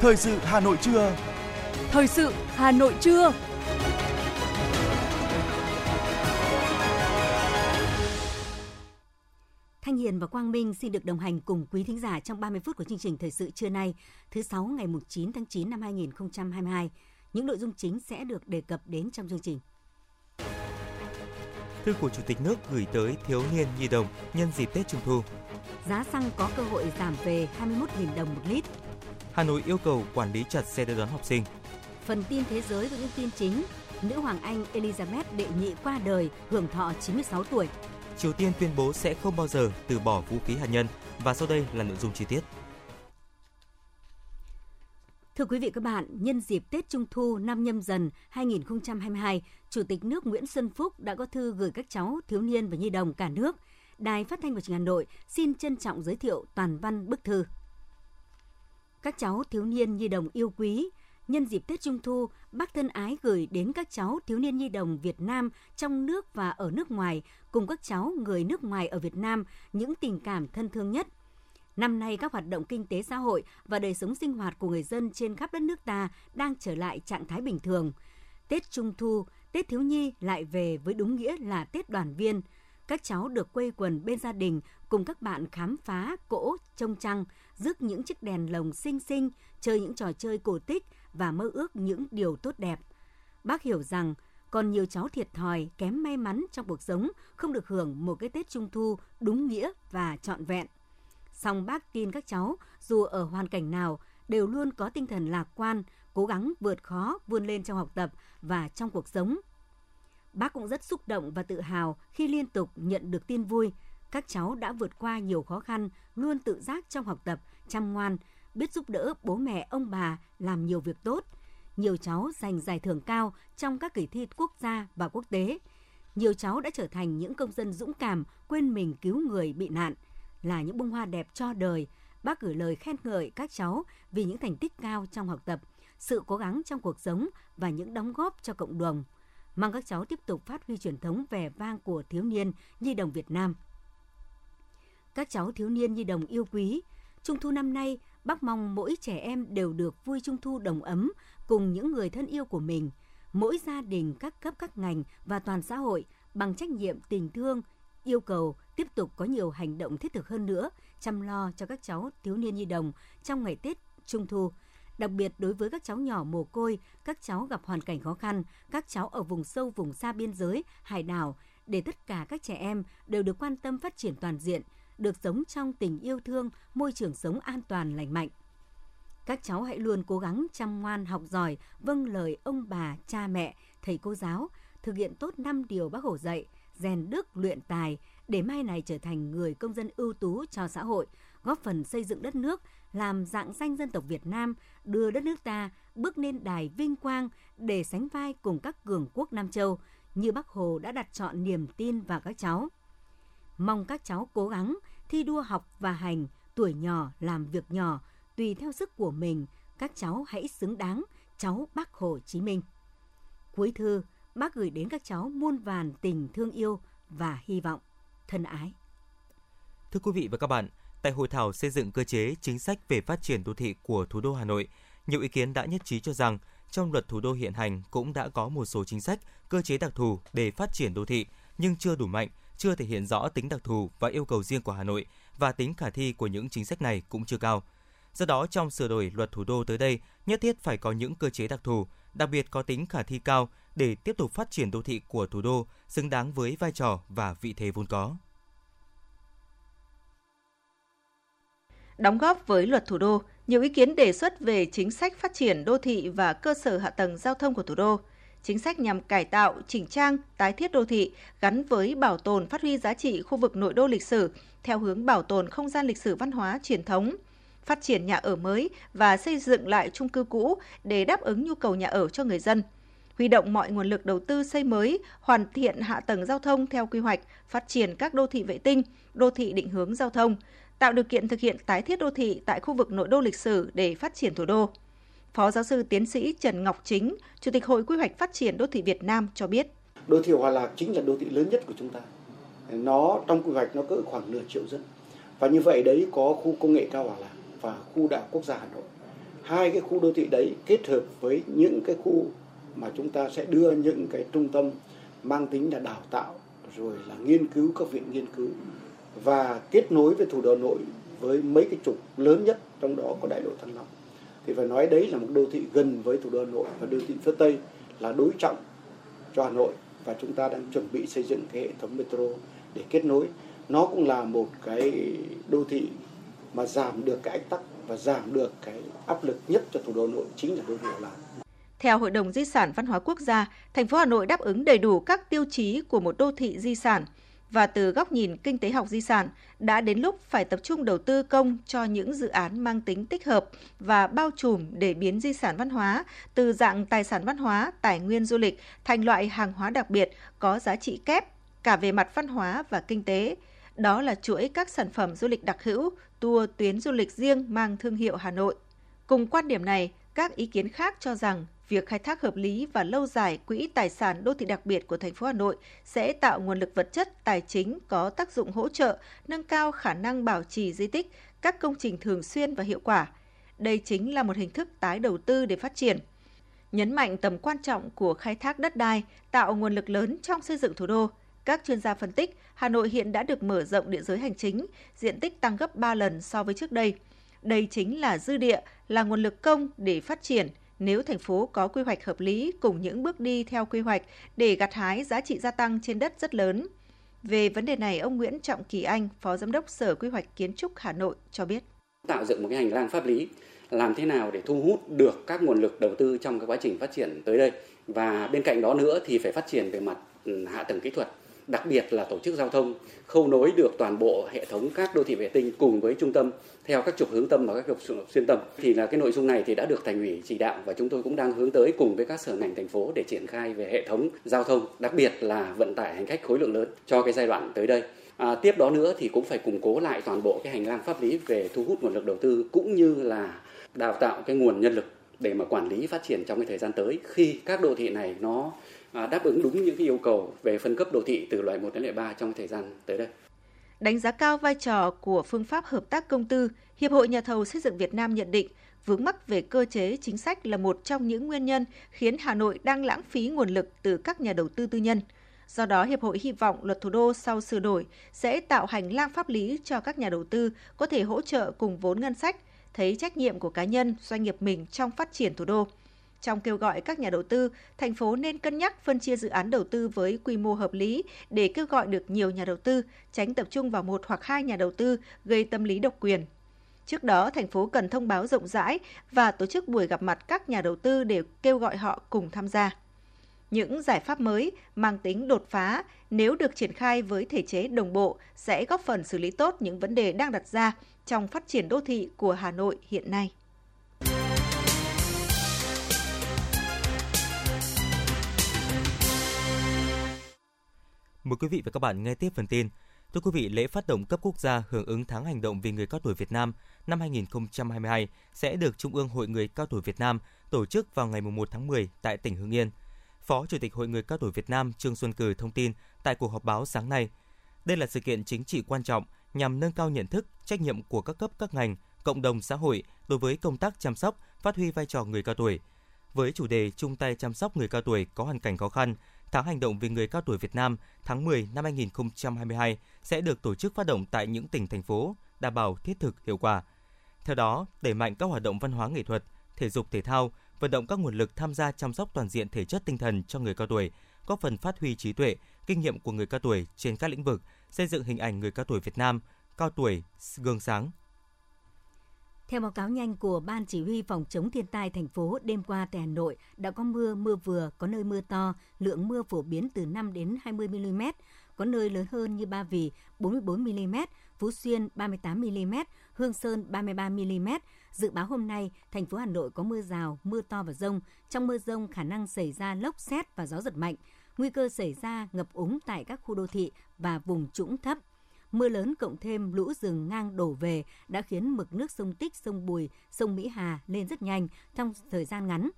Thời sự Hà Nội trưa. Thời sự Hà Nội trưa. Thanh Hiền và Quang Minh xin được đồng hành cùng quý thính giả trong 30 phút của chương trình Thời sự trưa nay, thứ sáu ngày 9 tháng 9 năm 2022. Những nội dung chính sẽ được đề cập đến trong chương trình. Thư của Chủ tịch nước gửi tới thiếu niên nhi đồng nhân dịp Tết Trung thu. Giá xăng có cơ hội giảm về 21.000 đồng một lít. Hà Nội yêu cầu quản lý chặt xe đưa đón học sinh. Phần tin thế giới với những tin chính, nữ hoàng Anh Elizabeth đệ nhị qua đời hưởng thọ 96 tuổi. Triều Tiên tuyên bố sẽ không bao giờ từ bỏ vũ khí hạt nhân và sau đây là nội dung chi tiết. Thưa quý vị các bạn, nhân dịp Tết Trung thu năm nhâm dần 2022, Chủ tịch nước Nguyễn Xuân Phúc đã có thư gửi các cháu thiếu niên và nhi đồng cả nước. Đài Phát thanh và Truyền hình Hà Nội xin trân trọng giới thiệu toàn văn bức thư. Các cháu thiếu niên nhi đồng yêu quý, nhân dịp Tết Trung thu, bác thân ái gửi đến các cháu thiếu niên nhi đồng Việt Nam trong nước và ở nước ngoài cùng các cháu người nước ngoài ở Việt Nam những tình cảm thân thương nhất – Năm nay, các hoạt động kinh tế xã hội và đời sống sinh hoạt của người dân trên khắp đất nước ta đang trở lại trạng thái bình thường. Tết Trung Thu, Tết Thiếu Nhi lại về với đúng nghĩa là Tết đoàn viên. Các cháu được quây quần bên gia đình cùng các bạn khám phá cỗ trông trăng, rước những chiếc đèn lồng xinh xinh, chơi những trò chơi cổ tích và mơ ước những điều tốt đẹp. Bác hiểu rằng còn nhiều cháu thiệt thòi, kém may mắn trong cuộc sống, không được hưởng một cái Tết Trung Thu đúng nghĩa và trọn vẹn. Song bác tin các cháu, dù ở hoàn cảnh nào, đều luôn có tinh thần lạc quan, cố gắng vượt khó, vươn lên trong học tập và trong cuộc sống. Bác cũng rất xúc động và tự hào khi liên tục nhận được tin vui. Các cháu đã vượt qua nhiều khó khăn, luôn tự giác trong học tập, chăm ngoan, biết giúp đỡ bố mẹ ông bà làm nhiều việc tốt. Nhiều cháu giành giải thưởng cao trong các kỳ thi quốc gia và quốc tế. Nhiều cháu đã trở thành những công dân dũng cảm, quên mình cứu người bị nạn – là những bông hoa đẹp cho đời, bác gửi lời khen ngợi các cháu vì những thành tích cao trong học tập, sự cố gắng trong cuộc sống và những đóng góp cho cộng đồng. Mong các cháu tiếp tục phát huy truyền thống vẻ vang của thiếu niên nhi đồng Việt Nam. Các cháu thiếu niên nhi đồng yêu quý, Trung thu năm nay, bác mong mỗi trẻ em đều được vui Trung thu đồng ấm cùng những người thân yêu của mình. Mỗi gia đình, các cấp các ngành và toàn xã hội bằng trách nhiệm tình thương, yêu cầu tiếp tục có nhiều hành động thiết thực hơn nữa chăm lo cho các cháu thiếu niên nhi đồng trong ngày Tết Trung thu. Đặc biệt đối với các cháu nhỏ mồ côi, các cháu gặp hoàn cảnh khó khăn, các cháu ở vùng sâu vùng xa biên giới, hải đảo để tất cả các trẻ em đều được quan tâm phát triển toàn diện, được sống trong tình yêu thương, môi trường sống an toàn lành mạnh. Các cháu hãy luôn cố gắng chăm ngoan học giỏi, vâng lời ông bà, cha mẹ, thầy cô giáo, thực hiện tốt 5 điều bác Hồ dạy, rèn đức luyện tài để mai này trở thành người công dân ưu tú cho xã hội, góp phần xây dựng đất nước, làm dạng danh dân tộc Việt Nam, đưa đất nước ta bước lên đài vinh quang để sánh vai cùng các cường quốc Nam Châu, như Bác Hồ đã đặt chọn niềm tin vào các cháu. Mong các cháu cố gắng thi đua học và hành, tuổi nhỏ làm việc nhỏ, tùy theo sức của mình, các cháu hãy xứng đáng cháu Bác Hồ Chí Minh. Cuối thư, bác gửi đến các cháu muôn vàn tình thương yêu và hy vọng thân ái. Thưa quý vị và các bạn, tại hội thảo xây dựng cơ chế chính sách về phát triển đô thị của thủ đô Hà Nội, nhiều ý kiến đã nhất trí cho rằng trong luật thủ đô hiện hành cũng đã có một số chính sách, cơ chế đặc thù để phát triển đô thị nhưng chưa đủ mạnh, chưa thể hiện rõ tính đặc thù và yêu cầu riêng của Hà Nội và tính khả thi của những chính sách này cũng chưa cao. Do đó, trong sửa đổi luật thủ đô tới đây, nhất thiết phải có những cơ chế đặc thù, đặc biệt có tính khả thi cao để tiếp tục phát triển đô thị của thủ đô xứng đáng với vai trò và vị thế vốn có. Đóng góp với luật thủ đô, nhiều ý kiến đề xuất về chính sách phát triển đô thị và cơ sở hạ tầng giao thông của thủ đô. Chính sách nhằm cải tạo, chỉnh trang, tái thiết đô thị gắn với bảo tồn phát huy giá trị khu vực nội đô lịch sử theo hướng bảo tồn không gian lịch sử văn hóa truyền thống, phát triển nhà ở mới và xây dựng lại chung cư cũ để đáp ứng nhu cầu nhà ở cho người dân – huy động mọi nguồn lực đầu tư xây mới, hoàn thiện hạ tầng giao thông theo quy hoạch, phát triển các đô thị vệ tinh, đô thị định hướng giao thông, tạo điều kiện thực hiện tái thiết đô thị tại khu vực nội đô lịch sử để phát triển thủ đô. Phó giáo sư tiến sĩ Trần Ngọc Chính, Chủ tịch Hội Quy hoạch Phát triển Đô thị Việt Nam cho biết. Đô thị Hòa Lạc chính là đô thị lớn nhất của chúng ta. Nó trong quy hoạch nó cỡ khoảng nửa triệu dân. Và như vậy đấy có khu công nghệ cao Hòa Lạc và khu đảo quốc gia Hà Nội hai cái khu đô thị đấy kết hợp với những cái khu mà chúng ta sẽ đưa những cái trung tâm mang tính là đào tạo rồi là nghiên cứu các viện nghiên cứu và kết nối với thủ đô nội với mấy cái trục lớn nhất trong đó có đại lộ Thăng Long. Thì phải nói đấy là một đô thị gần với thủ đô Hà Nội và đô thị phía Tây là đối trọng cho Hà Nội và chúng ta đang chuẩn bị xây dựng cái hệ thống metro để kết nối. Nó cũng là một cái đô thị mà giảm được cái ách tắc và giảm được cái áp lực nhất cho thủ đô Hà Nội chính là đô thị Hà Nội. Theo Hội đồng Di sản Văn hóa Quốc gia, thành phố Hà Nội đáp ứng đầy đủ các tiêu chí của một đô thị di sản và từ góc nhìn kinh tế học di sản, đã đến lúc phải tập trung đầu tư công cho những dự án mang tính tích hợp và bao trùm để biến di sản văn hóa từ dạng tài sản văn hóa, tài nguyên du lịch thành loại hàng hóa đặc biệt có giá trị kép cả về mặt văn hóa và kinh tế. Đó là chuỗi các sản phẩm du lịch đặc hữu, tour tuyến du lịch riêng mang thương hiệu Hà Nội. Cùng quan điểm này, các ý kiến khác cho rằng việc khai thác hợp lý và lâu dài quỹ tài sản đô thị đặc biệt của thành phố Hà Nội sẽ tạo nguồn lực vật chất, tài chính có tác dụng hỗ trợ, nâng cao khả năng bảo trì di tích, các công trình thường xuyên và hiệu quả. Đây chính là một hình thức tái đầu tư để phát triển. Nhấn mạnh tầm quan trọng của khai thác đất đai, tạo nguồn lực lớn trong xây dựng thủ đô, các chuyên gia phân tích, Hà Nội hiện đã được mở rộng địa giới hành chính, diện tích tăng gấp 3 lần so với trước đây. Đây chính là dư địa, là nguồn lực công để phát triển – nếu thành phố có quy hoạch hợp lý cùng những bước đi theo quy hoạch để gặt hái giá trị gia tăng trên đất rất lớn. Về vấn đề này, ông Nguyễn Trọng Kỳ Anh, Phó Giám đốc Sở Quy hoạch Kiến trúc Hà Nội cho biết. Tạo dựng một cái hành lang pháp lý làm thế nào để thu hút được các nguồn lực đầu tư trong cái quá trình phát triển tới đây và bên cạnh đó nữa thì phải phát triển về mặt ừ, hạ tầng kỹ thuật đặc biệt là tổ chức giao thông khâu nối được toàn bộ hệ thống các đô thị vệ tinh cùng với trung tâm theo các trục hướng tâm và các trục xuyên tâm thì là cái nội dung này thì đã được thành ủy chỉ đạo và chúng tôi cũng đang hướng tới cùng với các sở ngành thành phố để triển khai về hệ thống giao thông đặc biệt là vận tải hành khách khối lượng lớn cho cái giai đoạn tới đây À, tiếp đó nữa thì cũng phải củng cố lại toàn bộ cái hành lang pháp lý về thu hút nguồn lực đầu tư cũng như là đào tạo cái nguồn nhân lực để mà quản lý phát triển trong cái thời gian tới khi các đô thị này nó à, đáp ứng đúng những cái yêu cầu về phân cấp đô thị từ loại 1 đến loại 3 trong thời gian tới đây. Đánh giá cao vai trò của phương pháp hợp tác công tư, Hiệp hội Nhà thầu xây dựng Việt Nam nhận định vướng mắc về cơ chế chính sách là một trong những nguyên nhân khiến Hà Nội đang lãng phí nguồn lực từ các nhà đầu tư tư nhân. Do đó, Hiệp hội hy vọng luật thủ đô sau sửa đổi sẽ tạo hành lang pháp lý cho các nhà đầu tư có thể hỗ trợ cùng vốn ngân sách, thấy trách nhiệm của cá nhân, doanh nghiệp mình trong phát triển thủ đô. Trong kêu gọi các nhà đầu tư, thành phố nên cân nhắc phân chia dự án đầu tư với quy mô hợp lý để kêu gọi được nhiều nhà đầu tư, tránh tập trung vào một hoặc hai nhà đầu tư gây tâm lý độc quyền. Trước đó, thành phố cần thông báo rộng rãi và tổ chức buổi gặp mặt các nhà đầu tư để kêu gọi họ cùng tham gia. Những giải pháp mới mang tính đột phá nếu được triển khai với thể chế đồng bộ sẽ góp phần xử lý tốt những vấn đề đang đặt ra trong phát triển đô thị của Hà Nội hiện nay. Mời quý vị và các bạn nghe tiếp phần tin. Thưa quý vị, lễ phát động cấp quốc gia hưởng ứng tháng hành động vì người cao tuổi Việt Nam năm 2022 sẽ được Trung ương Hội người cao tuổi Việt Nam tổ chức vào ngày 1 tháng 10 tại tỉnh Hưng Yên. Phó Chủ tịch Hội người cao tuổi Việt Nam Trương Xuân Cử thông tin tại cuộc họp báo sáng nay. Đây là sự kiện chính trị quan trọng nhằm nâng cao nhận thức, trách nhiệm của các cấp các ngành, cộng đồng xã hội đối với công tác chăm sóc, phát huy vai trò người cao tuổi. Với chủ đề chung tay chăm sóc người cao tuổi có hoàn cảnh khó khăn, Tháng hành động vì người cao tuổi Việt Nam tháng 10 năm 2022 sẽ được tổ chức phát động tại những tỉnh thành phố, đảm bảo thiết thực hiệu quả. Theo đó, đẩy mạnh các hoạt động văn hóa nghệ thuật, thể dục thể thao, vận động các nguồn lực tham gia chăm sóc toàn diện thể chất tinh thần cho người cao tuổi, góp phần phát huy trí tuệ, kinh nghiệm của người cao tuổi trên các lĩnh vực, xây dựng hình ảnh người cao tuổi Việt Nam, cao tuổi, gương sáng, theo báo cáo nhanh của Ban Chỉ huy Phòng chống thiên tai thành phố, đêm qua tại Hà Nội đã có mưa, mưa vừa, có nơi mưa to, lượng mưa phổ biến từ 5 đến 20 mm, có nơi lớn hơn như Ba Vì 44 mm, Phú Xuyên 38 mm, Hương Sơn 33 mm. Dự báo hôm nay, thành phố Hà Nội có mưa rào, mưa to và rông. Trong mưa rông khả năng xảy ra lốc xét và gió giật mạnh. Nguy cơ xảy ra ngập úng tại các khu đô thị và vùng trũng thấp Mưa lớn cộng thêm lũ rừng ngang đổ về đã khiến mực nước sông Tích, sông Bùi, sông Mỹ Hà lên rất nhanh trong thời gian ngắn.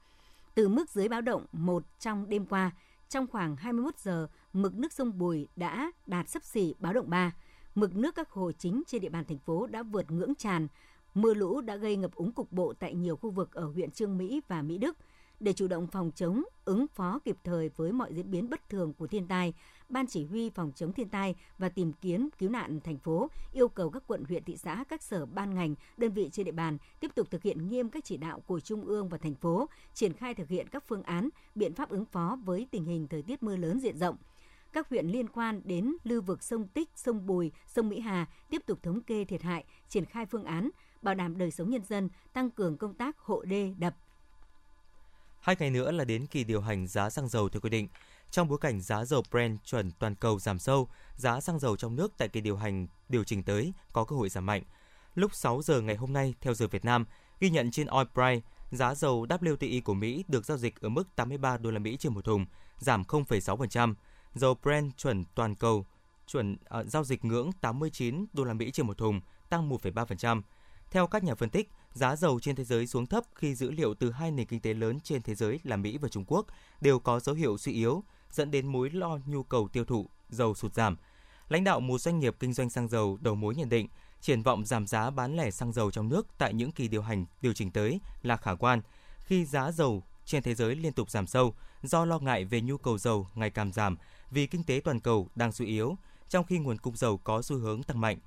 Từ mức dưới báo động 1 trong đêm qua, trong khoảng 21 giờ, mực nước sông Bùi đã đạt sấp xỉ báo động 3. Mực nước các hồ chính trên địa bàn thành phố đã vượt ngưỡng tràn Mưa lũ đã gây ngập úng cục bộ tại nhiều khu vực ở huyện Trương Mỹ và Mỹ Đức. Để chủ động phòng chống, ứng phó kịp thời với mọi diễn biến bất thường của thiên tai, Ban chỉ huy phòng chống thiên tai và tìm kiếm cứu nạn thành phố yêu cầu các quận huyện thị xã, các sở ban ngành, đơn vị trên địa bàn tiếp tục thực hiện nghiêm các chỉ đạo của trung ương và thành phố, triển khai thực hiện các phương án, biện pháp ứng phó với tình hình thời tiết mưa lớn diện rộng các huyện liên quan đến lưu vực sông Tích, sông Bùi, sông Mỹ Hà tiếp tục thống kê thiệt hại, triển khai phương án, bảo đảm đời sống nhân dân, tăng cường công tác hộ đê, đập. Hai ngày nữa là đến kỳ điều hành giá xăng dầu theo quy định. Trong bối cảnh giá dầu Brent chuẩn toàn cầu giảm sâu, giá xăng dầu trong nước tại kỳ điều hành điều chỉnh tới có cơ hội giảm mạnh. Lúc 6 giờ ngày hôm nay theo giờ Việt Nam, ghi nhận trên Oil Price, giá dầu WTI của Mỹ được giao dịch ở mức 83 đô la Mỹ trên một thùng, giảm 0,6%. Dầu Brent chuẩn toàn cầu chuẩn uh, giao dịch ngưỡng 89 đô la Mỹ trên một thùng, tăng 1,3%. Theo các nhà phân tích, giá dầu trên thế giới xuống thấp khi dữ liệu từ hai nền kinh tế lớn trên thế giới là Mỹ và Trung Quốc đều có dấu hiệu suy yếu, dẫn đến mối lo nhu cầu tiêu thụ dầu sụt giảm. Lãnh đạo một doanh nghiệp kinh doanh xăng dầu đầu mối nhận định, triển vọng giảm giá bán lẻ xăng dầu trong nước tại những kỳ điều hành điều chỉnh tới là khả quan khi giá dầu trên thế giới liên tục giảm sâu do lo ngại về nhu cầu dầu ngày càng giảm vì kinh tế toàn cầu đang suy yếu, trong khi nguồn cung dầu có xu hướng tăng mạnh.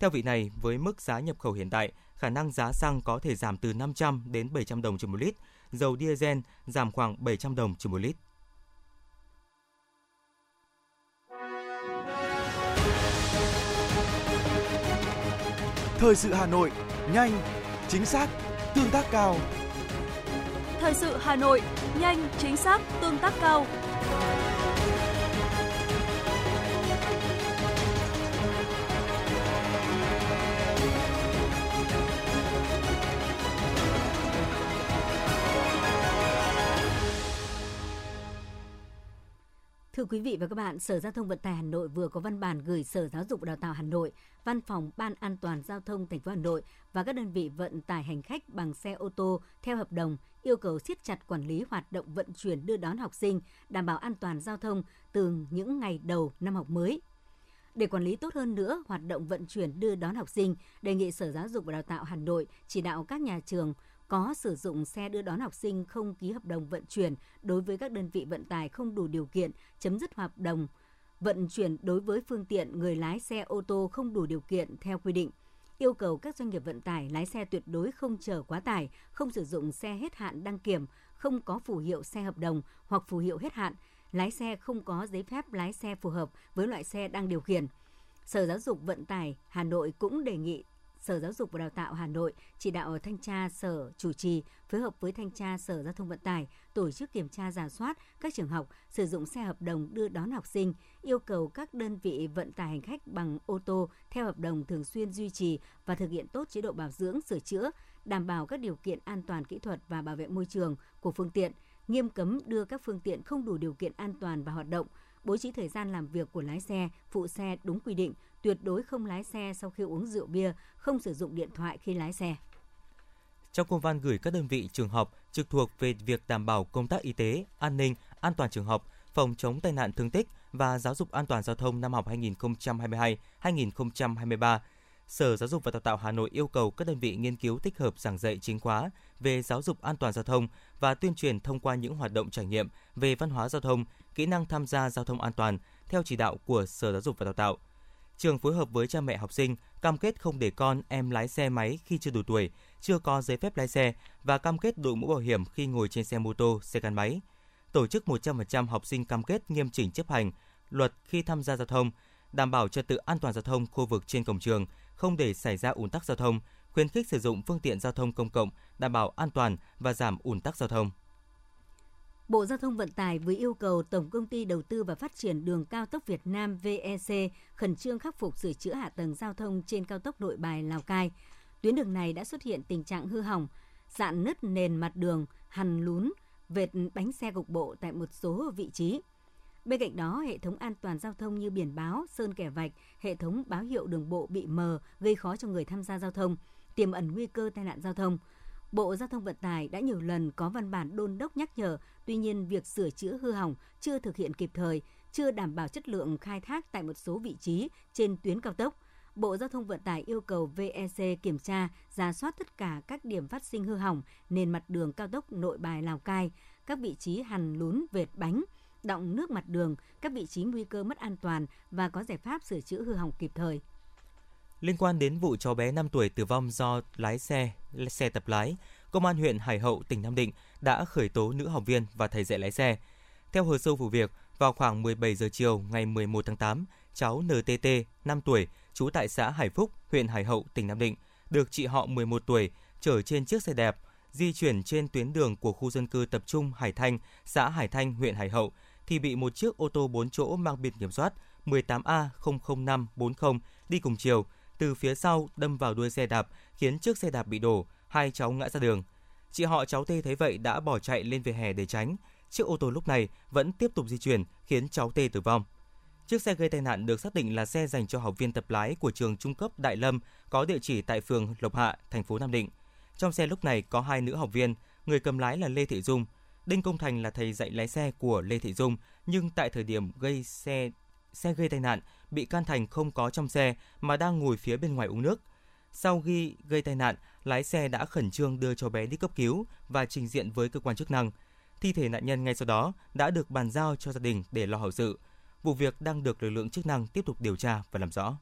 Theo vị này, với mức giá nhập khẩu hiện tại, khả năng giá xăng có thể giảm từ 500 đến 700 đồng trên một lít, dầu diesel giảm khoảng 700 đồng trên một lít. Thời sự Hà Nội, nhanh, chính xác, tương tác cao. Thời sự Hà Nội, nhanh, chính xác, tương tác cao. Quý vị và các bạn, Sở Giao thông Vận tải Hà Nội vừa có văn bản gửi Sở Giáo dục và Đào tạo Hà Nội, Văn phòng Ban An toàn giao thông thành phố Hà Nội và các đơn vị vận tải hành khách bằng xe ô tô theo hợp đồng yêu cầu siết chặt quản lý hoạt động vận chuyển đưa đón học sinh, đảm bảo an toàn giao thông từ những ngày đầu năm học mới. Để quản lý tốt hơn nữa hoạt động vận chuyển đưa đón học sinh, đề nghị Sở Giáo dục và Đào tạo Hà Nội chỉ đạo các nhà trường có sử dụng xe đưa đón học sinh không ký hợp đồng vận chuyển đối với các đơn vị vận tải không đủ điều kiện chấm dứt hợp đồng vận chuyển đối với phương tiện người lái xe ô tô không đủ điều kiện theo quy định yêu cầu các doanh nghiệp vận tải lái xe tuyệt đối không chở quá tải, không sử dụng xe hết hạn đăng kiểm, không có phù hiệu xe hợp đồng hoặc phù hiệu hết hạn, lái xe không có giấy phép lái xe phù hợp với loại xe đang điều khiển. Sở Giáo dục Vận tải Hà Nội cũng đề nghị Sở Giáo dục và Đào tạo Hà Nội chỉ đạo thanh tra sở chủ trì phối hợp với thanh tra Sở Giao thông Vận tải tổ chức kiểm tra giả soát các trường học sử dụng xe hợp đồng đưa đón học sinh, yêu cầu các đơn vị vận tải hành khách bằng ô tô theo hợp đồng thường xuyên duy trì và thực hiện tốt chế độ bảo dưỡng, sửa chữa, đảm bảo các điều kiện an toàn kỹ thuật và bảo vệ môi trường của phương tiện, nghiêm cấm đưa các phương tiện không đủ điều kiện an toàn và hoạt động, bố trí thời gian làm việc của lái xe, phụ xe đúng quy định, tuyệt đối không lái xe sau khi uống rượu bia, không sử dụng điện thoại khi lái xe. Trong công văn gửi các đơn vị trường học trực thuộc về việc đảm bảo công tác y tế, an ninh, an toàn trường học, phòng chống tai nạn thương tích và giáo dục an toàn giao thông năm học 2022-2023, Sở Giáo dục và Đào tạo Hà Nội yêu cầu các đơn vị nghiên cứu tích hợp giảng dạy chính khóa về giáo dục an toàn giao thông và tuyên truyền thông qua những hoạt động trải nghiệm về văn hóa giao thông, kỹ năng tham gia giao thông an toàn theo chỉ đạo của Sở Giáo dục và Đào tạo – trường phối hợp với cha mẹ học sinh cam kết không để con em lái xe máy khi chưa đủ tuổi, chưa có giấy phép lái xe và cam kết đội mũ bảo hiểm khi ngồi trên xe mô tô, xe gắn máy. Tổ chức 100% học sinh cam kết nghiêm chỉnh chấp hành luật khi tham gia giao thông, đảm bảo trật tự an toàn giao thông khu vực trên cổng trường, không để xảy ra ùn tắc giao thông, khuyến khích sử dụng phương tiện giao thông công cộng, đảm bảo an toàn và giảm ùn tắc giao thông. Bộ Giao thông Vận tải vừa yêu cầu Tổng Công ty Đầu tư và Phát triển Đường Cao tốc Việt Nam VEC khẩn trương khắc phục sửa chữa hạ tầng giao thông trên cao tốc Nội Bài Lào Cai. Tuyến đường này đã xuất hiện tình trạng hư hỏng, dạn nứt nền mặt đường, hằn lún, vệt bánh xe cục bộ tại một số vị trí. Bên cạnh đó, hệ thống an toàn giao thông như biển báo, sơn kẻ vạch, hệ thống báo hiệu đường bộ bị mờ gây khó cho người tham gia giao thông, tiềm ẩn nguy cơ tai nạn giao thông – Bộ Giao thông Vận tải đã nhiều lần có văn bản đôn đốc nhắc nhở, tuy nhiên việc sửa chữa hư hỏng chưa thực hiện kịp thời, chưa đảm bảo chất lượng khai thác tại một số vị trí trên tuyến cao tốc. Bộ Giao thông Vận tải yêu cầu VEC kiểm tra, ra soát tất cả các điểm phát sinh hư hỏng nền mặt đường cao tốc nội bài Lào Cai, các vị trí hằn lún vệt bánh, động nước mặt đường, các vị trí nguy cơ mất an toàn và có giải pháp sửa chữa hư hỏng kịp thời. Liên quan đến vụ cháu bé 5 tuổi tử vong do lái xe, xe tập lái, Công an huyện Hải Hậu, tỉnh Nam Định đã khởi tố nữ học viên và thầy dạy lái xe. Theo hồ sơ vụ việc, vào khoảng 17 giờ chiều ngày 11 tháng 8, cháu NTT, 5 tuổi, trú tại xã Hải Phúc, huyện Hải Hậu, tỉnh Nam Định, được chị họ 11 tuổi chở trên chiếc xe đẹp di chuyển trên tuyến đường của khu dân cư tập trung Hải Thanh, xã Hải Thanh, huyện Hải Hậu thì bị một chiếc ô tô 4 chỗ mang biển kiểm soát 18A00540 đi cùng chiều từ phía sau đâm vào đuôi xe đạp khiến chiếc xe đạp bị đổ, hai cháu ngã ra đường. Chị họ cháu tê thấy vậy đã bỏ chạy lên vỉa hè để tránh. Chiếc ô tô lúc này vẫn tiếp tục di chuyển khiến cháu tê tử vong. Chiếc xe gây tai nạn được xác định là xe dành cho học viên tập lái của trường trung cấp Đại Lâm có địa chỉ tại phường Lộc Hạ, thành phố Nam Định. Trong xe lúc này có hai nữ học viên, người cầm lái là Lê Thị Dung. Đinh Công Thành là thầy dạy lái xe của Lê Thị Dung, nhưng tại thời điểm gây xe xe gây tai nạn, bị can Thành không có trong xe mà đang ngồi phía bên ngoài uống nước. Sau khi gây tai nạn, lái xe đã khẩn trương đưa cho bé đi cấp cứu và trình diện với cơ quan chức năng. Thi thể nạn nhân ngay sau đó đã được bàn giao cho gia đình để lo hậu sự. Vụ việc đang được lực lượng chức năng tiếp tục điều tra và làm rõ.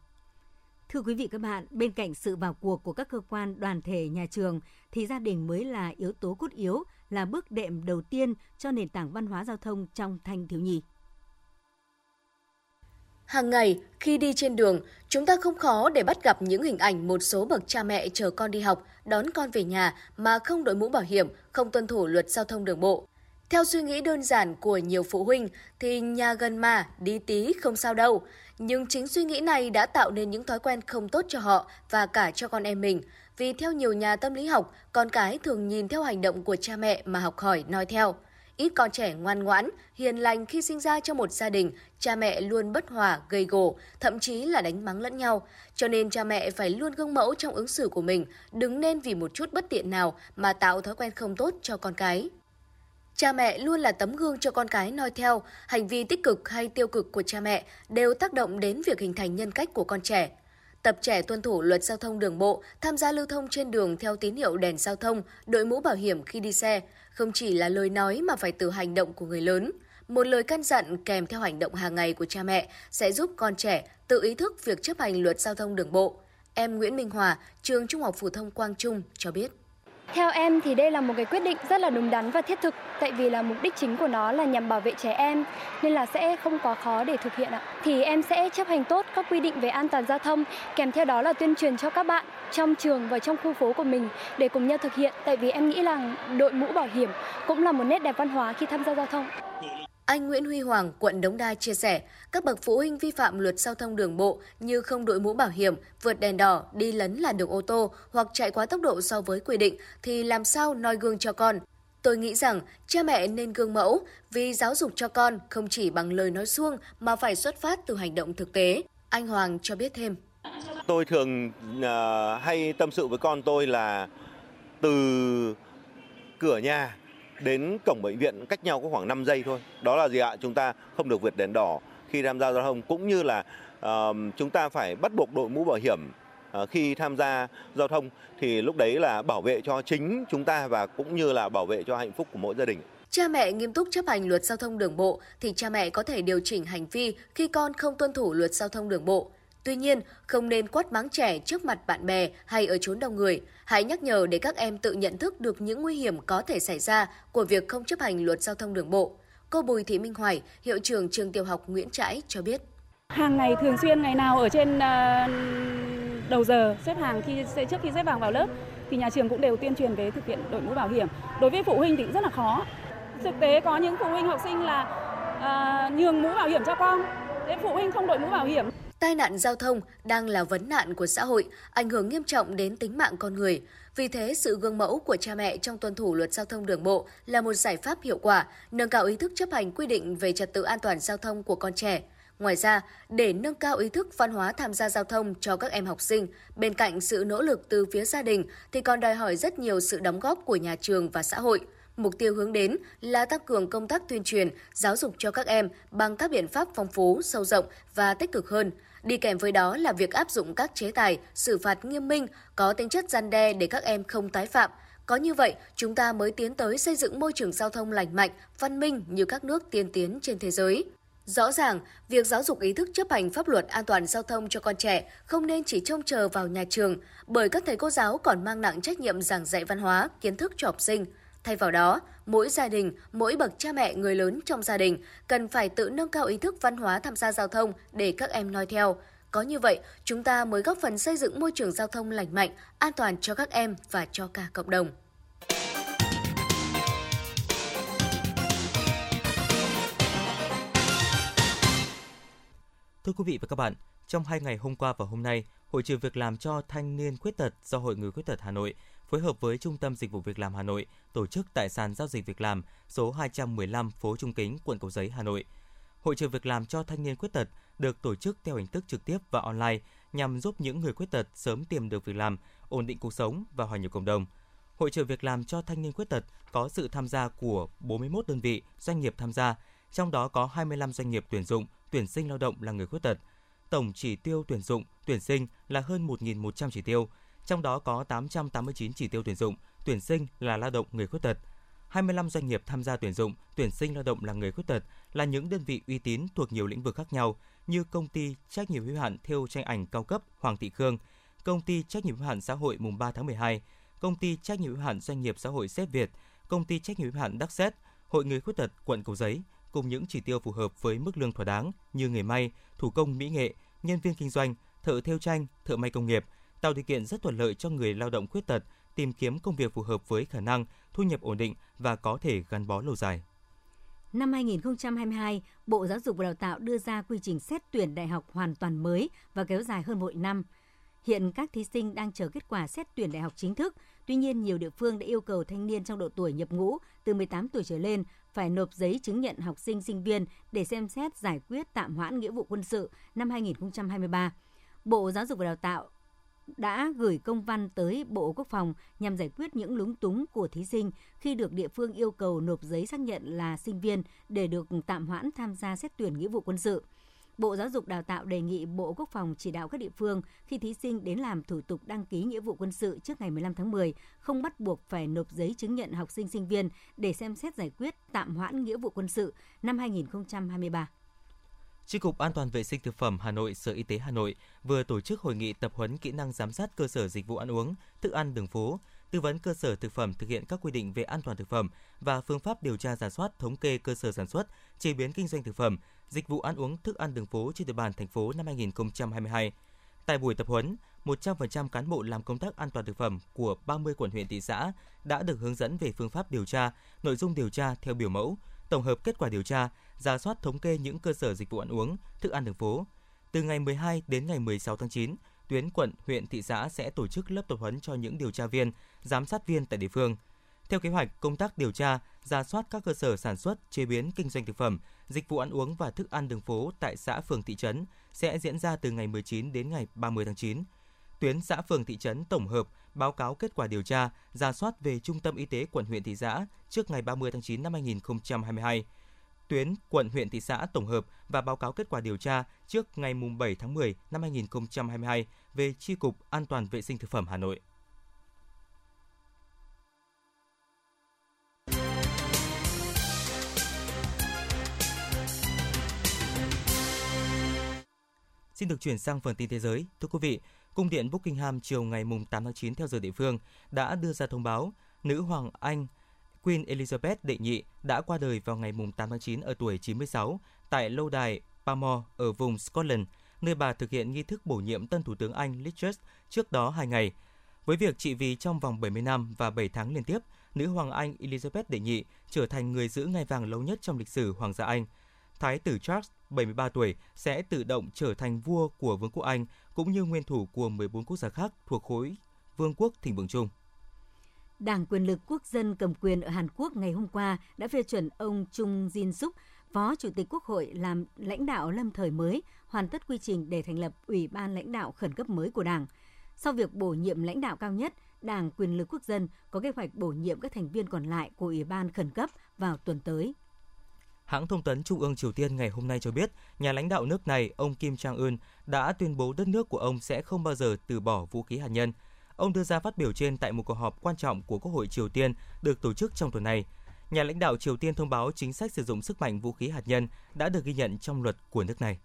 Thưa quý vị các bạn, bên cạnh sự vào cuộc của các cơ quan, đoàn thể, nhà trường thì gia đình mới là yếu tố cốt yếu, là bước đệm đầu tiên cho nền tảng văn hóa giao thông trong thanh thiếu nhi. Hàng ngày, khi đi trên đường, chúng ta không khó để bắt gặp những hình ảnh một số bậc cha mẹ chờ con đi học, đón con về nhà mà không đội mũ bảo hiểm, không tuân thủ luật giao thông đường bộ. Theo suy nghĩ đơn giản của nhiều phụ huynh thì nhà gần mà, đi tí không sao đâu. Nhưng chính suy nghĩ này đã tạo nên những thói quen không tốt cho họ và cả cho con em mình. Vì theo nhiều nhà tâm lý học, con cái thường nhìn theo hành động của cha mẹ mà học hỏi noi theo. Ít con trẻ ngoan ngoãn, hiền lành khi sinh ra trong một gia đình, cha mẹ luôn bất hòa, gây gổ, thậm chí là đánh mắng lẫn nhau. Cho nên cha mẹ phải luôn gương mẫu trong ứng xử của mình, đừng nên vì một chút bất tiện nào mà tạo thói quen không tốt cho con cái. Cha mẹ luôn là tấm gương cho con cái noi theo, hành vi tích cực hay tiêu cực của cha mẹ đều tác động đến việc hình thành nhân cách của con trẻ. Tập trẻ tuân thủ luật giao thông đường bộ, tham gia lưu thông trên đường theo tín hiệu đèn giao thông, đội mũ bảo hiểm khi đi xe, không chỉ là lời nói mà phải từ hành động của người lớn. Một lời căn dặn kèm theo hành động hàng ngày của cha mẹ sẽ giúp con trẻ tự ý thức việc chấp hành luật giao thông đường bộ. Em Nguyễn Minh Hòa, trường Trung học phổ thông Quang Trung cho biết. Theo em thì đây là một cái quyết định rất là đúng đắn và thiết thực tại vì là mục đích chính của nó là nhằm bảo vệ trẻ em, nên là sẽ không quá khó để thực hiện ạ. Thì em sẽ chấp hành tốt các quy định về an toàn giao thông, kèm theo đó là tuyên truyền cho các bạn trong trường và trong khu phố của mình để cùng nhau thực hiện tại vì em nghĩ là đội mũ bảo hiểm cũng là một nét đẹp văn hóa khi tham gia giao thông. Anh Nguyễn Huy Hoàng, quận Đống Đa chia sẻ, các bậc phụ huynh vi phạm luật giao thông đường bộ như không đội mũ bảo hiểm, vượt đèn đỏ, đi lấn làn đường ô tô hoặc chạy quá tốc độ so với quy định thì làm sao noi gương cho con. Tôi nghĩ rằng cha mẹ nên gương mẫu vì giáo dục cho con không chỉ bằng lời nói suông mà phải xuất phát từ hành động thực tế. Anh Hoàng cho biết thêm. Tôi thường uh, hay tâm sự với con tôi là từ cửa nhà đến cổng bệnh viện cách nhau có khoảng 5 giây thôi. Đó là gì ạ? Chúng ta không được vượt đèn đỏ khi tham gia giao thông cũng như là uh, chúng ta phải bắt buộc đội mũ bảo hiểm uh, khi tham gia giao thông thì lúc đấy là bảo vệ cho chính chúng ta và cũng như là bảo vệ cho hạnh phúc của mỗi gia đình. Cha mẹ nghiêm túc chấp hành luật giao thông đường bộ thì cha mẹ có thể điều chỉnh hành vi khi con không tuân thủ luật giao thông đường bộ. Tuy nhiên, không nên quát mắng trẻ trước mặt bạn bè hay ở chốn đông người. Hãy nhắc nhở để các em tự nhận thức được những nguy hiểm có thể xảy ra của việc không chấp hành luật giao thông đường bộ. Cô Bùi Thị Minh Hoài, hiệu trưởng trường tiểu học Nguyễn Trãi cho biết. Hàng ngày thường xuyên ngày nào ở trên ờ, đầu giờ xếp hàng khi trước khi xếp hàng vào lớp thì nhà trường cũng đều tuyên truyền về thực hiện đội mũ bảo hiểm. Đối với phụ huynh thì cũng rất là khó. Thực tế có những phụ huynh học sinh là uh, nhường mũ bảo hiểm cho con, thế phụ huynh không đội mũ bảo hiểm Tai nạn giao thông đang là vấn nạn của xã hội, ảnh hưởng nghiêm trọng đến tính mạng con người. Vì thế, sự gương mẫu của cha mẹ trong tuân thủ luật giao thông đường bộ là một giải pháp hiệu quả, nâng cao ý thức chấp hành quy định về trật tự an toàn giao thông của con trẻ. Ngoài ra, để nâng cao ý thức văn hóa tham gia giao thông cho các em học sinh, bên cạnh sự nỗ lực từ phía gia đình thì còn đòi hỏi rất nhiều sự đóng góp của nhà trường và xã hội. Mục tiêu hướng đến là tăng cường công tác tuyên truyền, giáo dục cho các em bằng các biện pháp phong phú, sâu rộng và tích cực hơn – Đi kèm với đó là việc áp dụng các chế tài, xử phạt nghiêm minh, có tính chất gian đe để các em không tái phạm. Có như vậy, chúng ta mới tiến tới xây dựng môi trường giao thông lành mạnh, văn minh như các nước tiên tiến trên thế giới. Rõ ràng, việc giáo dục ý thức chấp hành pháp luật an toàn giao thông cho con trẻ không nên chỉ trông chờ vào nhà trường, bởi các thầy cô giáo còn mang nặng trách nhiệm giảng dạy văn hóa, kiến thức cho học sinh. Thay vào đó, mỗi gia đình, mỗi bậc cha mẹ người lớn trong gia đình cần phải tự nâng cao ý thức văn hóa tham gia giao thông để các em noi theo. Có như vậy, chúng ta mới góp phần xây dựng môi trường giao thông lành mạnh, an toàn cho các em và cho cả cộng đồng. Thưa quý vị và các bạn, trong hai ngày hôm qua và hôm nay, Hội trường việc làm cho thanh niên khuyết tật do Hội người khuyết tật Hà Nội phối hợp với Trung tâm Dịch vụ Việc làm Hà Nội tổ chức tại sàn giao dịch việc làm số 215 phố Trung Kính, quận Cầu Giấy, Hà Nội. Hội trợ việc làm cho thanh niên khuyết tật được tổ chức theo hình thức trực tiếp và online nhằm giúp những người khuyết tật sớm tìm được việc làm, ổn định cuộc sống và hòa nhập cộng đồng. Hội trợ việc làm cho thanh niên khuyết tật có sự tham gia của 41 đơn vị, doanh nghiệp tham gia, trong đó có 25 doanh nghiệp tuyển dụng, tuyển sinh lao động là người khuyết tật. Tổng chỉ tiêu tuyển dụng, tuyển sinh là hơn 1.100 chỉ tiêu, trong đó có 889 chỉ tiêu tuyển dụng, tuyển sinh là lao động người khuyết tật. 25 doanh nghiệp tham gia tuyển dụng, tuyển sinh lao động là người khuyết tật là những đơn vị uy tín thuộc nhiều lĩnh vực khác nhau như công ty trách nhiệm hữu hạn thêu tranh ảnh cao cấp Hoàng Thị Khương, công ty trách nhiệm hữu hạn xã hội mùng 3 tháng 12, công ty trách nhiệm hữu hạn doanh nghiệp xã hội Xếp Việt, công ty trách nhiệm hữu hạn Đắc Xét, Hội người khuyết tật quận Cầu Giấy cùng những chỉ tiêu phù hợp với mức lương thỏa đáng như nghề may, thủ công mỹ nghệ, nhân viên kinh doanh, thợ thêu tranh, thợ may công nghiệp, tạo điều kiện rất thuận lợi cho người lao động khuyết tật tìm kiếm công việc phù hợp với khả năng, thu nhập ổn định và có thể gắn bó lâu dài. Năm 2022, Bộ Giáo dục và Đào tạo đưa ra quy trình xét tuyển đại học hoàn toàn mới và kéo dài hơn một năm. Hiện các thí sinh đang chờ kết quả xét tuyển đại học chính thức. Tuy nhiên, nhiều địa phương đã yêu cầu thanh niên trong độ tuổi nhập ngũ từ 18 tuổi trở lên phải nộp giấy chứng nhận học sinh sinh viên để xem xét giải quyết tạm hoãn nghĩa vụ quân sự năm 2023. Bộ Giáo dục và Đào tạo đã gửi công văn tới Bộ Quốc phòng nhằm giải quyết những lúng túng của thí sinh khi được địa phương yêu cầu nộp giấy xác nhận là sinh viên để được tạm hoãn tham gia xét tuyển nghĩa vụ quân sự. Bộ Giáo dục Đào tạo đề nghị Bộ Quốc phòng chỉ đạo các địa phương khi thí sinh đến làm thủ tục đăng ký nghĩa vụ quân sự trước ngày 15 tháng 10 không bắt buộc phải nộp giấy chứng nhận học sinh sinh viên để xem xét giải quyết tạm hoãn nghĩa vụ quân sự năm 2023. Tri cục An toàn vệ sinh thực phẩm Hà Nội, Sở Y tế Hà Nội vừa tổ chức hội nghị tập huấn kỹ năng giám sát cơ sở dịch vụ ăn uống, thức ăn đường phố, tư vấn cơ sở thực phẩm thực hiện các quy định về an toàn thực phẩm và phương pháp điều tra giả soát thống kê cơ sở sản xuất, chế biến kinh doanh thực phẩm, dịch vụ ăn uống thức ăn đường phố trên địa bàn thành phố năm 2022. Tại buổi tập huấn, 100% cán bộ làm công tác an toàn thực phẩm của 30 quận huyện thị xã đã được hướng dẫn về phương pháp điều tra, nội dung điều tra theo biểu mẫu, tổng hợp kết quả điều tra, ra soát thống kê những cơ sở dịch vụ ăn uống, thức ăn đường phố. Từ ngày 12 đến ngày 16 tháng 9, tuyến quận, huyện, thị xã sẽ tổ chức lớp tập huấn cho những điều tra viên, giám sát viên tại địa phương. Theo kế hoạch, công tác điều tra, ra soát các cơ sở sản xuất, chế biến, kinh doanh thực phẩm, dịch vụ ăn uống và thức ăn đường phố tại xã phường thị trấn sẽ diễn ra từ ngày 19 đến ngày 30 tháng 9. Tuyến xã phường thị trấn tổng hợp báo cáo kết quả điều tra, ra soát về trung tâm y tế quận huyện thị xã trước ngày 30 tháng 9 năm 2022 tuyến quận huyện thị xã tổng hợp và báo cáo kết quả điều tra trước ngày 7 tháng 10 năm 2022 về Tri Cục An toàn Vệ sinh Thực phẩm Hà Nội. Xin được chuyển sang phần tin thế giới. Thưa quý vị, Cung điện Buckingham chiều ngày 8 tháng 9 theo giờ địa phương đã đưa ra thông báo nữ hoàng Anh Queen Elizabeth đệ nhị đã qua đời vào ngày 8 tháng 9 ở tuổi 96 tại lâu đài Palmore ở vùng Scotland, nơi bà thực hiện nghi thức bổ nhiệm tân thủ tướng Anh Liz Truss trước đó 2 ngày. Với việc trị vì trong vòng 70 năm và 7 tháng liên tiếp, nữ hoàng Anh Elizabeth đệ nhị trở thành người giữ ngai vàng lâu nhất trong lịch sử Hoàng gia Anh. Thái tử Charles, 73 tuổi, sẽ tự động trở thành vua của Vương quốc Anh cũng như nguyên thủ của 14 quốc gia khác thuộc khối Vương quốc Thịnh vượng chung. Đảng quyền lực quốc dân cầm quyền ở Hàn Quốc ngày hôm qua đã phê chuẩn ông Chung Jin-suk, Phó Chủ tịch Quốc hội làm lãnh đạo lâm thời mới, hoàn tất quy trình để thành lập Ủy ban lãnh đạo khẩn cấp mới của Đảng. Sau việc bổ nhiệm lãnh đạo cao nhất, Đảng quyền lực quốc dân có kế hoạch bổ nhiệm các thành viên còn lại của Ủy ban khẩn cấp vào tuần tới. Hãng thông tấn Trung ương Triều Tiên ngày hôm nay cho biết, nhà lãnh đạo nước này, ông Kim Jong-un, đã tuyên bố đất nước của ông sẽ không bao giờ từ bỏ vũ khí hạt nhân. Ông đưa ra phát biểu trên tại một cuộc họp quan trọng của Quốc hội Triều Tiên được tổ chức trong tuần này. Nhà lãnh đạo Triều Tiên thông báo chính sách sử dụng sức mạnh vũ khí hạt nhân đã được ghi nhận trong luật của nước này.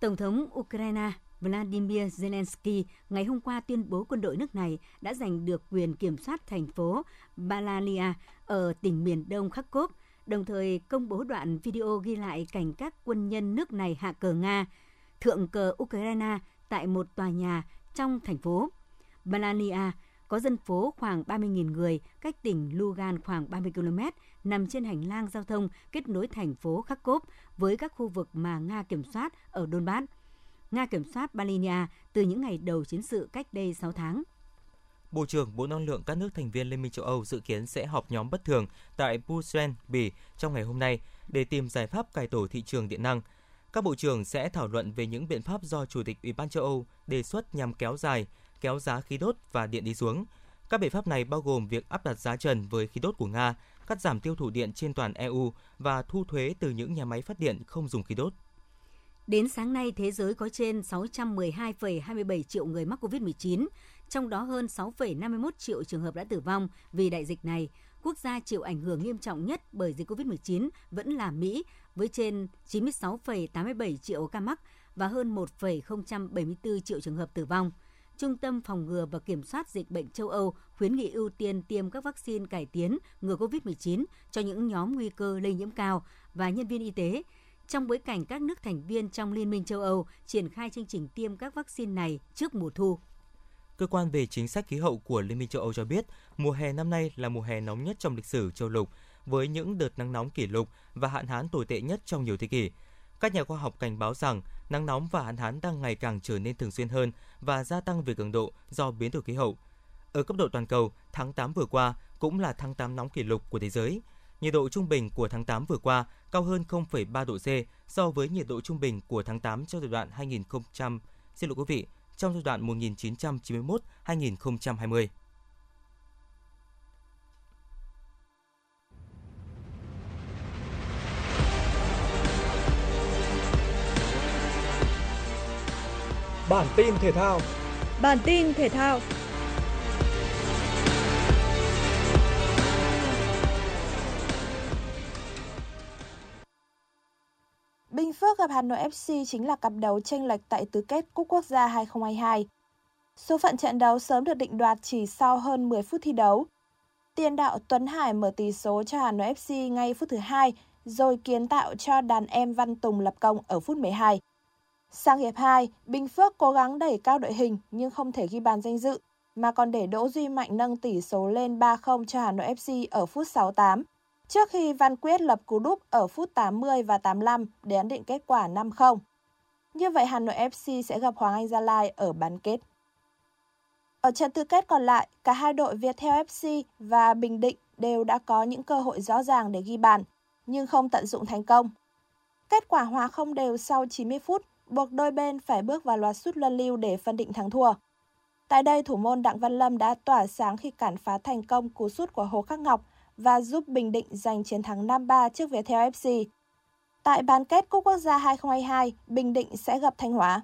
Tổng thống Ukraine Vladimir Zelensky ngày hôm qua tuyên bố quân đội nước này đã giành được quyền kiểm soát thành phố Balalia ở tỉnh miền đông Kharkov, đồng thời công bố đoạn video ghi lại cảnh các quân nhân nước này hạ cờ Nga, thượng cờ Ukraine tại một tòa nhà trong thành phố. Melania có dân phố khoảng 30.000 người, cách tỉnh Lugan khoảng 30 km, nằm trên hành lang giao thông kết nối thành phố Kharkov với các khu vực mà Nga kiểm soát ở Donbass. Nga kiểm soát Balinia từ những ngày đầu chiến sự cách đây 6 tháng. Bộ trưởng Bộ Năng lượng các nước thành viên Liên minh châu Âu dự kiến sẽ họp nhóm bất thường tại Bruxelles, Bỉ trong ngày hôm nay để tìm giải pháp cải tổ thị trường điện năng. Các bộ trưởng sẽ thảo luận về những biện pháp do Chủ tịch Ủy ban châu Âu đề xuất nhằm kéo dài, kéo giá khí đốt và điện đi xuống. Các biện pháp này bao gồm việc áp đặt giá trần với khí đốt của Nga, cắt giảm tiêu thụ điện trên toàn EU và thu thuế từ những nhà máy phát điện không dùng khí đốt. Đến sáng nay, thế giới có trên 612,27 triệu người mắc COVID-19, trong đó hơn 6,51 triệu trường hợp đã tử vong vì đại dịch này. Quốc gia chịu ảnh hưởng nghiêm trọng nhất bởi dịch COVID-19 vẫn là Mỹ, với trên 96,87 triệu ca mắc và hơn 1,074 triệu trường hợp tử vong. Trung tâm Phòng ngừa và Kiểm soát Dịch bệnh châu Âu khuyến nghị ưu tiên tiêm các vaccine cải tiến ngừa COVID-19 cho những nhóm nguy cơ lây nhiễm cao và nhân viên y tế, trong bối cảnh các nước thành viên trong Liên minh châu Âu triển khai chương trình tiêm các vaccine này trước mùa thu. Cơ quan về chính sách khí hậu của Liên minh châu Âu cho biết, mùa hè năm nay là mùa hè nóng nhất trong lịch sử châu lục, với những đợt nắng nóng kỷ lục và hạn hán tồi tệ nhất trong nhiều thế kỷ. Các nhà khoa học cảnh báo rằng nắng nóng và hạn hán đang ngày càng trở nên thường xuyên hơn và gia tăng về cường độ do biến đổi khí hậu. Ở cấp độ toàn cầu, tháng 8 vừa qua cũng là tháng 8 nóng kỷ lục của thế giới. Nhiệt độ trung bình của tháng 8 vừa qua cao hơn 0,3 độ C so với nhiệt độ trung bình của tháng 8 trong giai đoạn 2000 xin lỗi quý vị, trong giai đoạn 1991-2020. Bản tin thể thao. Bản tin thể thao. Bình Phước gặp Hà Nội FC chính là cặp đấu tranh lệch tại tứ kết Cúp Quốc gia 2022. Số phận trận đấu sớm được định đoạt chỉ sau hơn 10 phút thi đấu. Tiền đạo Tuấn Hải mở tỷ số cho Hà Nội FC ngay phút thứ hai, rồi kiến tạo cho đàn em Văn Tùng lập công ở phút 12. Sang hiệp 2, Bình Phước cố gắng đẩy cao đội hình nhưng không thể ghi bàn danh dự, mà còn để Đỗ Duy Mạnh nâng tỷ số lên 3-0 cho Hà Nội FC ở phút 68. Trước khi Văn Quyết lập cú đúp ở phút 80 và 85 để ấn định kết quả 5-0. Như vậy Hà Nội FC sẽ gặp Hoàng Anh Gia Lai ở bán kết. Ở trận tứ kết còn lại, cả hai đội Viettel FC và Bình Định đều đã có những cơ hội rõ ràng để ghi bàn, nhưng không tận dụng thành công. Kết quả hòa không đều sau 90 phút buộc đôi bên phải bước vào loạt sút luân lưu để phân định thắng thua. Tại đây, thủ môn Đặng Văn Lâm đã tỏa sáng khi cản phá thành công cú sút của Hồ Khắc Ngọc và giúp Bình Định giành chiến thắng 5-3 trước Viettel FC. Tại bán kết Cúp Quốc gia 2022, Bình Định sẽ gặp Thanh Hóa.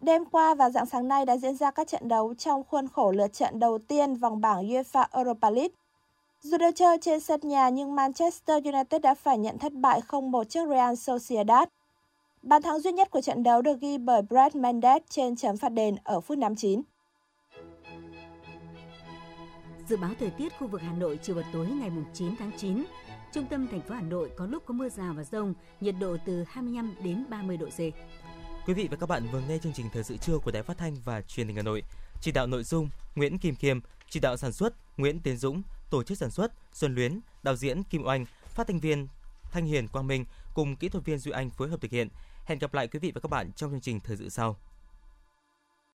Đêm qua và dạng sáng nay đã diễn ra các trận đấu trong khuôn khổ lượt trận đầu tiên vòng bảng UEFA Europa League. Dù được chơi trên sân nhà nhưng Manchester United đã phải nhận thất bại 0-1 trước Real Sociedad. Bàn thắng duy nhất của trận đấu được ghi bởi Brad Mendes trên chấm phạt đền ở phút 59. Dự báo thời tiết khu vực Hà Nội chiều và tối ngày 9 tháng 9. Trung tâm thành phố Hà Nội có lúc có mưa rào và rông, nhiệt độ từ 25 đến 30 độ C. Quý vị và các bạn vừa nghe chương trình thời sự trưa của Đài Phát thanh và Truyền hình Hà Nội. Chỉ đạo nội dung Nguyễn Kim Kiêm, chỉ đạo sản xuất Nguyễn Tiến Dũng, tổ chức sản xuất Xuân Luyến, đạo diễn Kim Oanh, phát thanh viên Thanh Hiền Quang Minh cùng kỹ thuật viên Duy Anh phối hợp thực hiện. Hẹn gặp lại quý vị và các bạn trong chương trình thời sự sau.